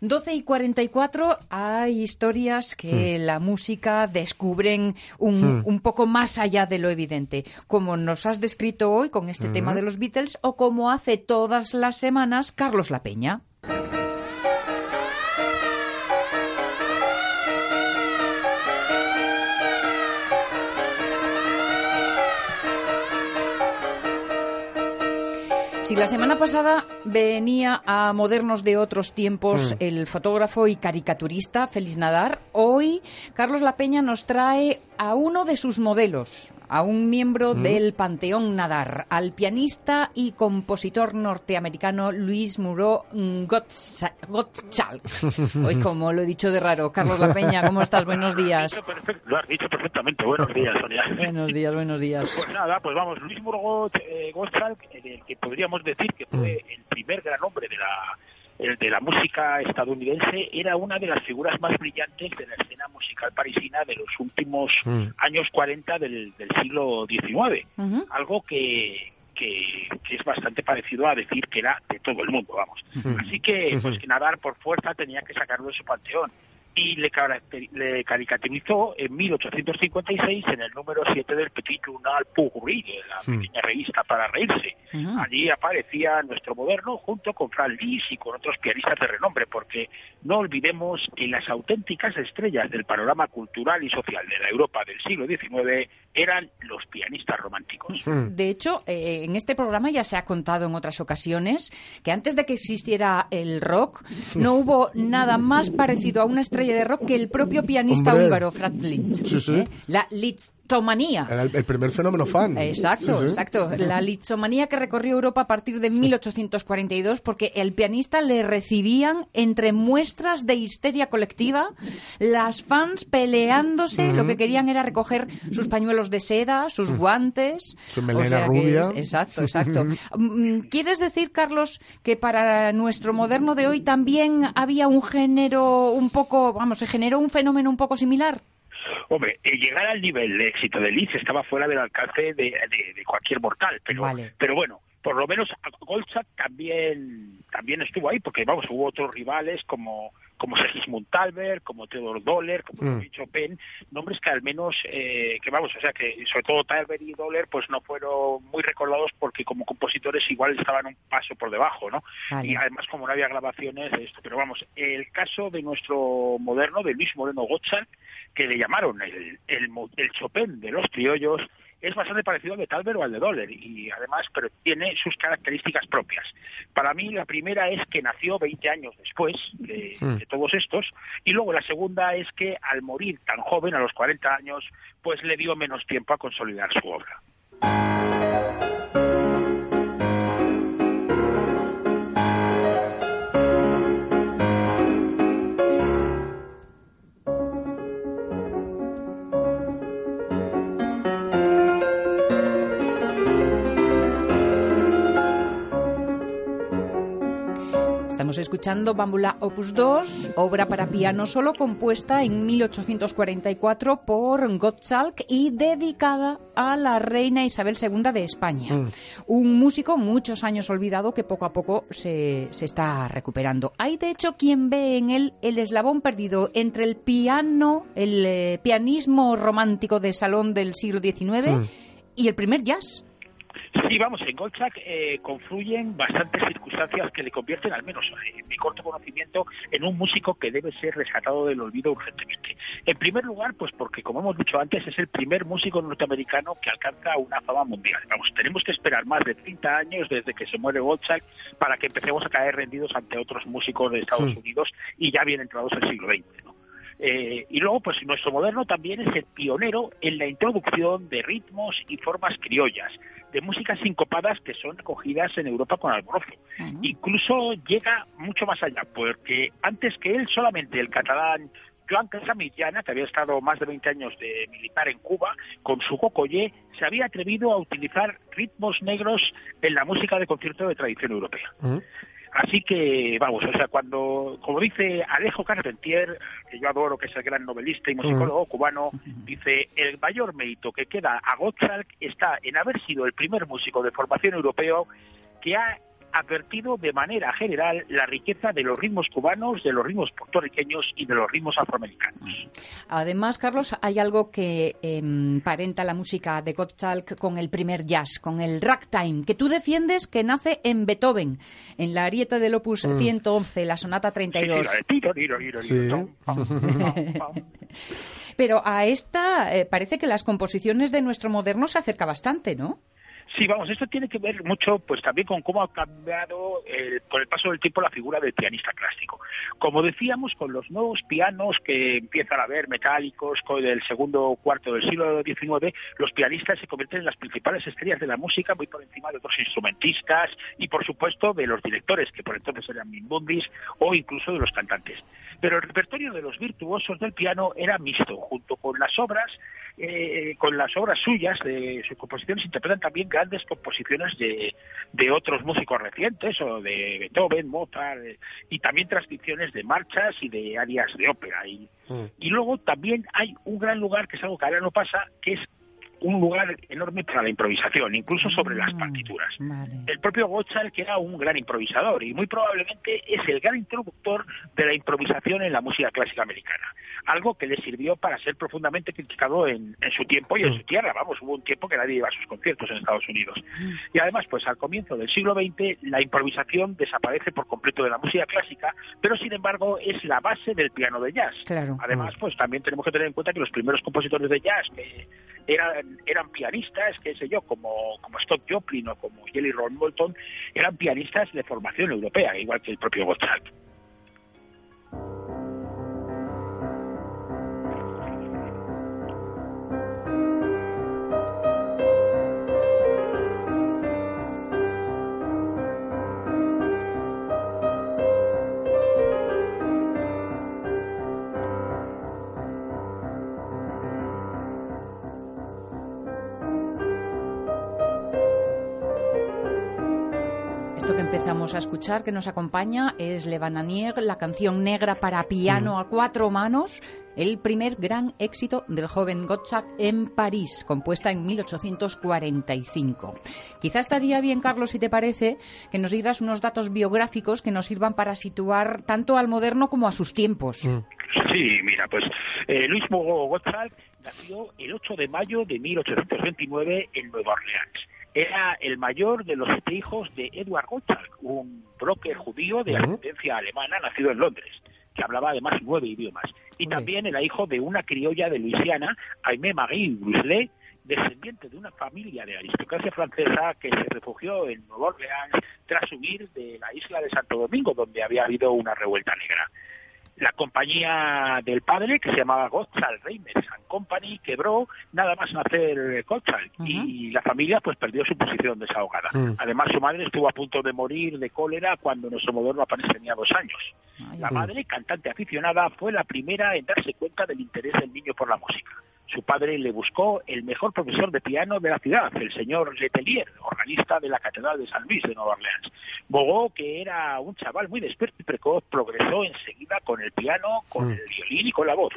12 y 44 hay historias que la música descubren un, un, poco más allá de lo evidente, como nos has descrito hoy con este tema de los Beatles o como hace todas las semanas Carlos La Peña. Si la semana pasada venía a modernos de otros tiempos el fotógrafo y caricaturista Félix Nadar, hoy Carlos La Peña nos trae a uno de sus modelos, a un miembro del Panteón Nadar, al pianista y compositor norteamericano Luis Muro Gottschalk. Hoy, como lo he dicho de raro, Carlos La Peña, ¿cómo estás? Buenos días. Lo has dicho perfectamente. Buenos días, Sonia. Buenos días, buenos días. Pues nada, pues vamos, Luis Muro Gottschalk, que podríamos decir que fue el primer gran hombre de la el de la música estadounidense, era una de las figuras más brillantes de la escena musical parisina de los últimos años 40 del, siglo XIX. Algo que, que, es bastante parecido a decir que era de todo el mundo, vamos. Así que, pues que Nadar por fuerza tenía que sacarlo de su panteón y le, le, caricaturizó en 1856 en el número 7 del Petit Journal Pourri, de la pequeña revista para reírse. Allí aparecía nuestro moderno junto con Franz Liszt y con otros pianistas de renombre, porque no olvidemos que las auténticas estrellas del panorama cultural y social de la Europa del siglo XIX eran los pianistas románticos. De hecho, eh, en este programa ya se ha contado en otras ocasiones que antes de que existiera el rock, no hubo nada más parecido a una estrella de rock que el propio pianista húngaro Franz Liszt. ¿eh? La Liszt era el, primer fenómeno fan. Exacto, exacto. La litzomanía que recorrió Europa a partir de 1842 porque el pianista le recibían entre muestras de histeria colectiva, las fans peleándose, lo que querían era recoger sus pañuelos de seda, sus guantes. Su melena rubia. exacto, exacto. Mm, ¿Quieres decir, Carlos, que para nuestro moderno de hoy también había un género un poco, vamos, se generó un fenómeno un poco similar? Hombre, eh, llegar al nivel de éxito de Liz estaba fuera del alcance de, cualquier mortal, pero, pero bueno, por lo menos Golchak también también estuvo ahí porque vamos hubo otros rivales como como Segismund Talbert como Theodor Doller como mm. Chopin nombres que al menos eh, que vamos o sea que sobre todo Talbert y Doller pues no fueron muy recordados porque como compositores igual estaban un paso por debajo no y además como no había grabaciones de esto. Pero vamos el caso de nuestro moderno de Luis Moreno Gottschalk que le llamaron el, el, el Chopin de los criollos es bastante parecido al de Talbert o al de Dollar y además pero tiene sus características propias. Para mí la primera es que nació 20 años después de, hmm. de, todos estos y luego la segunda es que al morir tan joven, a los 40 años, pues le dio menos tiempo a consolidar su obra. Estamos escuchando Bámbula Opus 2, obra para piano solo compuesta en 1844 por Gottschalk y dedicada a la reina Isabel II de España. Mm. Un músico muchos años olvidado que poco a poco se, se, está recuperando. Hay de hecho quien ve en él el eslabón perdido entre el piano, el eh, pianismo romántico de salón del siglo XIX mm. y el primer jazz. Sí, vamos, en Golchak eh, confluyen bastantes circunstancias que le convierten, al menos en mi corto conocimiento, en un músico que debe ser rescatado del olvido urgentemente. En primer lugar, pues porque, como hemos dicho antes, es el primer músico norteamericano que alcanza una fama mundial. Vamos, tenemos que esperar más de 30 años desde que se muere Golchak para que empecemos a caer rendidos ante otros músicos de Estados Unidos y ya bien entrados el siglo XX. Eh, y luego, pues nuestro moderno también es el pionero en la introducción de ritmos y formas criollas, de músicas sincopadas que son recogidas en Europa con alborozo. Incluso llega mucho más allá, porque antes que él solamente el catalán Joan Casamillana, que había estado más de 20 años de militar en Cuba, con su cocoyé, se había atrevido a utilizar ritmos negros en la música de concierto de tradición europea. Así que, vamos, o sea, cuando, como dice Alejo Carpentier, que yo adoro, que es el gran novelista y musicólogo cubano, dice, el mayor mérito que queda a Gottschalk está en haber sido el primer músico de formación europeo que ha advertido de manera general la riqueza de los ritmos cubanos, de los ritmos puertorriqueños y de los ritmos afroamericanos. Además, Carlos, hay algo que emparenta la música de Gottschalk con el primer jazz, con el ragtime, que tú defiendes que nace en Beethoven, en la arieta del opus 111, mm. la sonata 32. Pero a esta eh, parece que las composiciones de nuestro moderno se acerca bastante, ¿no? Sí, vamos, esto tiene que ver mucho pues también con cómo ha cambiado con el paso del tiempo la figura del pianista clásico. Como decíamos, con los nuevos pianos que empiezan a ver metálicos con el segundo cuarto del siglo XIX, los pianistas se convierten en las principales estrellas de la música, muy por encima de otros instrumentistas y, por supuesto, de los directores, que por entonces eran Mimbundis, o incluso de los cantantes. Pero el repertorio de los virtuosos del piano era mixto, junto con las obras eh, con las obras suyas, de sus composiciones, interpretan también grandes composiciones de, de otros músicos recientes, o de Beethoven, Mozart, eh, y también transcripciones de marchas y de áreas de ópera. Y, mm. y luego también hay un gran lugar, que es algo que ahora no pasa, que es un lugar enorme para la improvisación, incluso sobre las mm, partituras. El propio Gottschalk que era un gran improvisador y muy probablemente es el gran introductor de la improvisación en la música clásica americana, algo que le sirvió para ser profundamente criticado en, su tiempo y en mm. su tierra. Vamos, hubo un tiempo que nadie iba a sus conciertos en Estados Unidos. Mm. Y además, pues al comienzo del siglo XX, la improvisación desaparece por completo de la música clásica, pero sin embargo es la base del piano de jazz. Además, pues también tenemos que tener en cuenta que los primeros compositores de jazz que eran eran, pianistas, qué sé yo, como, como Scott Joplin o como Jelly Ron Bolton, eran pianistas de formación europea, igual que el propio Gottschalk. Empezamos a escuchar, que nos acompaña, es Le Bananier, la canción negra para piano a cuatro manos, el primer gran éxito del joven Gottschalk en París, compuesta en 1845. Quizás estaría bien, Carlos, si te parece, que nos dieras unos datos biográficos que nos sirvan para situar tanto al moderno como a sus tiempos. Mm. Sí, mira, pues eh, Luis Gottschalk nació el 8 de mayo de 1829 en Nueva Orleans era el mayor de los siete hijos de Edward Gottschalk, un broker judío de ascendencia alemana nacido en Londres, que hablaba además nueve idiomas. Y también era hijo de una criolla de Luisiana, Aimé Marie Bruxelles, descendiente de una familia de aristocracia francesa que se refugió en Nueva Orleans tras huir de la isla de Santo Domingo, donde había habido una revuelta negra la compañía del padre, que se llamaba Gottschalk Reimers Company, quebró nada más nacer Gottschalk y la familia pues perdió su posición desahogada. Mm. Además, su madre estuvo a punto de morir de cólera cuando nuestro moderno apenas tenía dos años. la madre, cantante aficionada, fue la primera en darse cuenta del interés del niño por la música. Su padre le buscó el mejor profesor de piano de la ciudad, el señor Letelier, organista de la Catedral de San Luis de Nueva Orleans. Bogó, que era un chaval muy despierto y precoz, progresó enseguida con el piano, con mm. el violín y con la voz.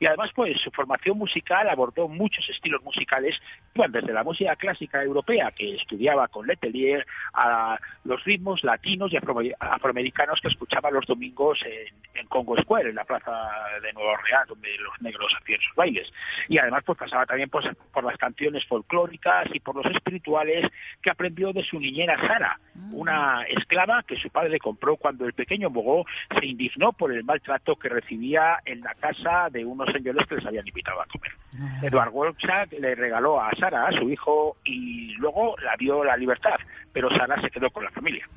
Y además, pues, su formación musical abordó muchos estilos musicales, iban desde la música clásica europea, que estudiaba con Letelier, a los ritmos latinos y afroamericanos que escuchaba los domingos en, en Congo Square, en la plaza de Nueva Orleans, donde los negros hacían sus bailes y además pues pasaba también pues, por las canciones folclóricas y por los espirituales que aprendió de su niñera Sara, mm. una esclava que su padre compró cuando el pequeño Mogó se indignó por el maltrato que recibía en la casa de unos señores que les habían invitado a comer. Ah. Edward Wolczak le regaló a Sara, a su hijo, y luego la dio la libertad, pero Sara se quedó con la familia.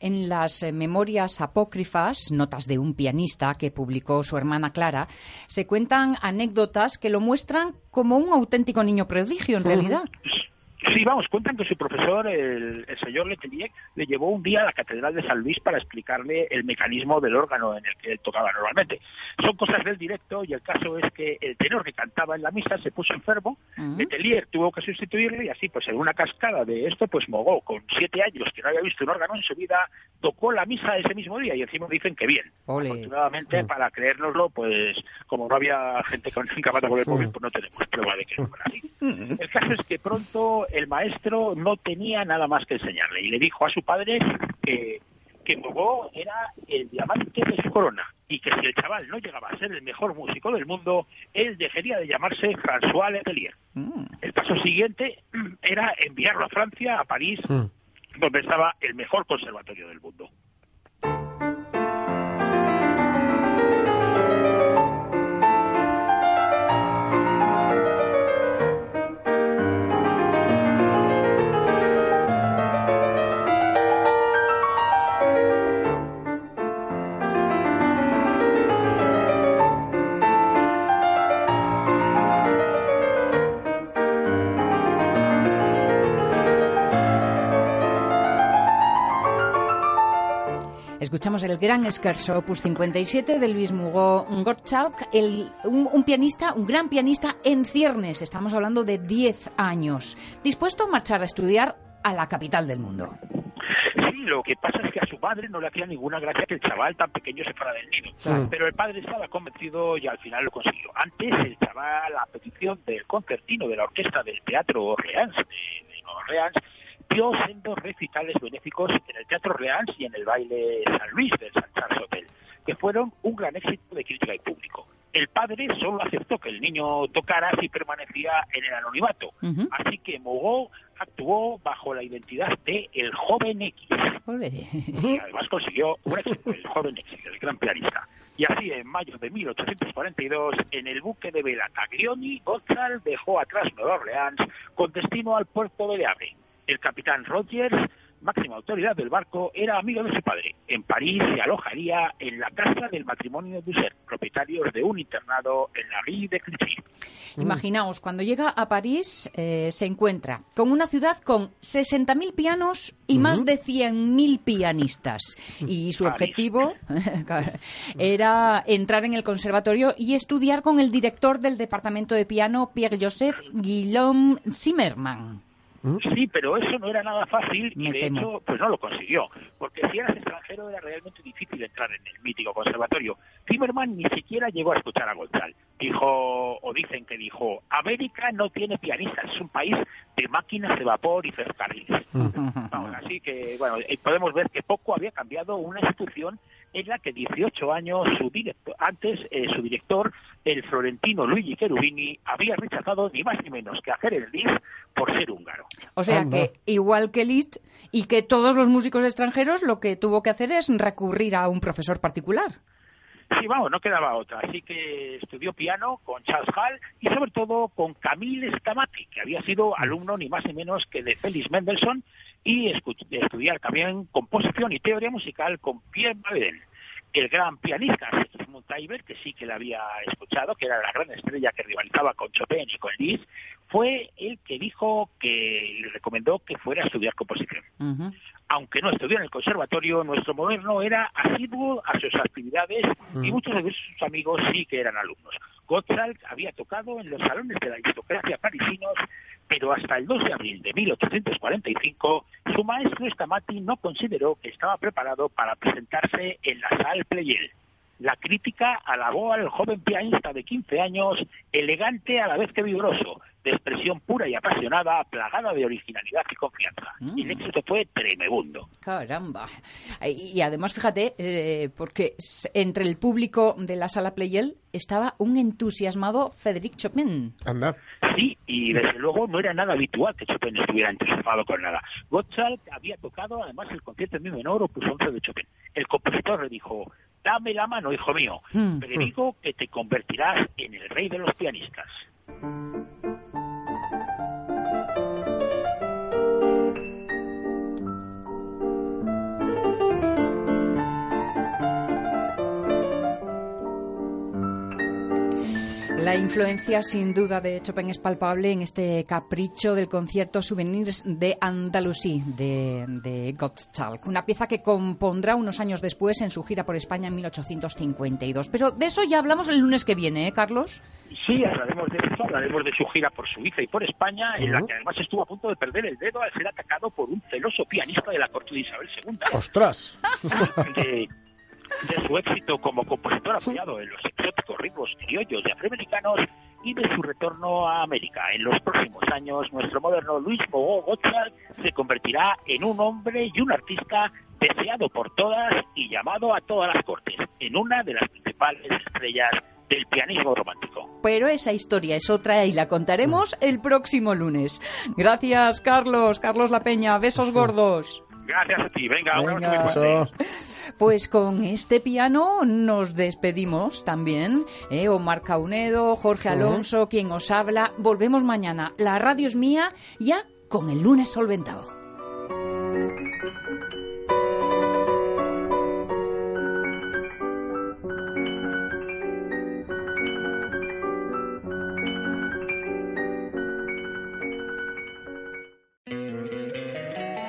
En las eh, memorias apócrifas, notas de un pianista que publicó su hermana Clara, se cuentan anécdotas que lo muestran como un auténtico niño prodigio en realidad. Sí, vamos, cuentan que su profesor, el, señor Letelier, le llevó un día a la Catedral de San Luis para explicarle el mecanismo del órgano en el que él tocaba normalmente. Son cosas del directo y el caso es que el tenor que cantaba en la misa se puso enfermo, Letelier tuvo que sustituirle y así, pues en una cascada de esto, pues Mogó, con siete años que no había visto un órgano en su vida, tocó la misa ese mismo día y encima dicen que bien. Afortunadamente, mm. para creérnoslo, pues como no había gente con capaz con el móvil, pues no tenemos prueba de que fuera así. Mm. El caso es que pronto el maestro no tenía nada más que enseñarle y le dijo a su padre que, que Mogó era el diamante de su corona y que si el chaval no llegaba a ser el mejor músico del mundo, él dejaría de llamarse François Letelier. Mm. El paso siguiente era enviarlo a Francia, a París, mm. donde estaba el mejor conservatorio del mundo. Escuchamos el gran Scherzo Opus 57 de Luis Mugo Gottschalk, el, un, pianista, un gran pianista en ciernes. Estamos hablando de 10 años. Dispuesto a marchar a estudiar a la capital del mundo. Sí, lo que pasa es que a su padre no le hacía ninguna gracia que el chaval tan pequeño se fuera del nido. Pero el padre estaba convencido y al final lo consiguió. Antes el chaval, a petición del concertino de la orquesta del Teatro Orleans, de, de Orleans, dio sendos recitales benéficos en el Teatro Real y en el baile San Luis del San Charles Hotel, que fueron un gran éxito de crítica y público. El padre solo aceptó que el niño tocara si permanecía en el anonimato, así que Mogó actuó bajo la identidad de el joven X. Y además consiguió un éxito, el joven X, el gran pianista. Y así, en mayo de 1842, en el buque de vela Taglioni, Gonzalo dejó atrás Nueva Orleans con destino al puerto de Le Havre. El capitán Rogers, máxima autoridad del barco, era amigo de su padre. En París se alojaría en la casa del matrimonio Dusser, propietarios de un internado en la Rue de Clichy. Imaginaos, cuando llega a París eh, se encuentra con una ciudad con 60.000 pianos y más de 100.000 pianistas. Y su objetivo era entrar en el conservatorio y estudiar con el director del departamento de piano, Pierre-Joseph Guillaume Zimmermann. ¿Mm? Sí, pero eso no era nada fácil y de hecho pues no lo consiguió, porque si eras extranjero era realmente difícil entrar en el mítico conservatorio. Zimmerman ni siquiera llegó a escuchar a Gonzalo. Dijo, o dicen que dijo, América no tiene pianistas, es un país de máquinas de vapor y ferrocarriles. así que, bueno, eh, podemos ver que poco había cambiado una institución en la que 18 años su director, antes eh, su director, el florentino Luigi Cherubini, había rechazado ni más ni menos que hacer el Liszt por ser húngaro. O sea que, igual que Liszt y que todos los músicos extranjeros, lo que tuvo que hacer es recurrir a un profesor particular. Sí, vamos, no quedaba otra. Así que estudió piano con Charles Hall y sobre todo con Camille Stamati, que había sido alumno ni más ni menos que de Félix Mendelssohn y estudiar también composición y teoría musical con Pierre Baudel el gran pianista Sigmund Taiber, que sí que le había escuchado, que era la gran estrella que rivalizaba con Chopin y con Liszt, fue el que dijo que le recomendó que fuera a estudiar composición. Aunque no estudió en el conservatorio, nuestro moderno era asiduo a sus actividades y muchos de sus amigos sí que eran alumnos. Gottschalk había tocado en los salones de la aristocracia parisinos, pero hasta el 2 de abril de 1845 su maestro Stamati no consideró que estaba preparado para presentarse en la Salle Pleyel. La crítica alabó al joven pianista de 15 años, elegante a la vez que vigoroso, de expresión pura y apasionada, plagada de originalidad y confianza. Y el mm. éxito fue tremebundo. Caramba. Y además, fíjate, eh, porque entre el público de la sala Playel estaba un entusiasmado Frédéric Chopin. Anda. Sí, y desde luego no era nada habitual que Chopin estuviera entusiasmado con nada. Gottschalk había tocado además el concierto en mi menor opus 11 de Chopin. El compositor le dijo, dame la mano, hijo mío, mm. digo que te convertirás en el rey de los pianistas. Influencia sin duda de Chopin es palpable en este capricho del concierto Souvenirs de Andalusí de, de Gottschalk, una pieza que compondrá unos años después en su gira por España en 1852. Pero de eso ya hablamos el lunes que viene, ¿eh, Carlos? Sí, hablaremos de eso, hablaremos de su gira por Suiza y por España, en la que además estuvo a punto de perder el dedo al ser atacado por un celoso pianista de la corte de Isabel II. ¡Ostras! de su éxito como compositor apoyado en los exóticos ritmos criollos y afroamericanos y de su retorno a América. En los próximos años, nuestro moderno Luis Bogo Gottschalk se convertirá en un hombre y un artista deseado por todas y llamado a todas las cortes, en una de las principales estrellas del pianismo romántico. Pero esa historia es otra y la contaremos el próximo lunes. Gracias, Carlos. Carlos La Peña. Besos gordos. Gracias a ti. Venga, un abrazo pues con este piano nos despedimos también. ¿eh? Omar Caunedo, Jorge Alonso, quien os habla. Volvemos mañana. La radio es mía, ya con el lunes solventado.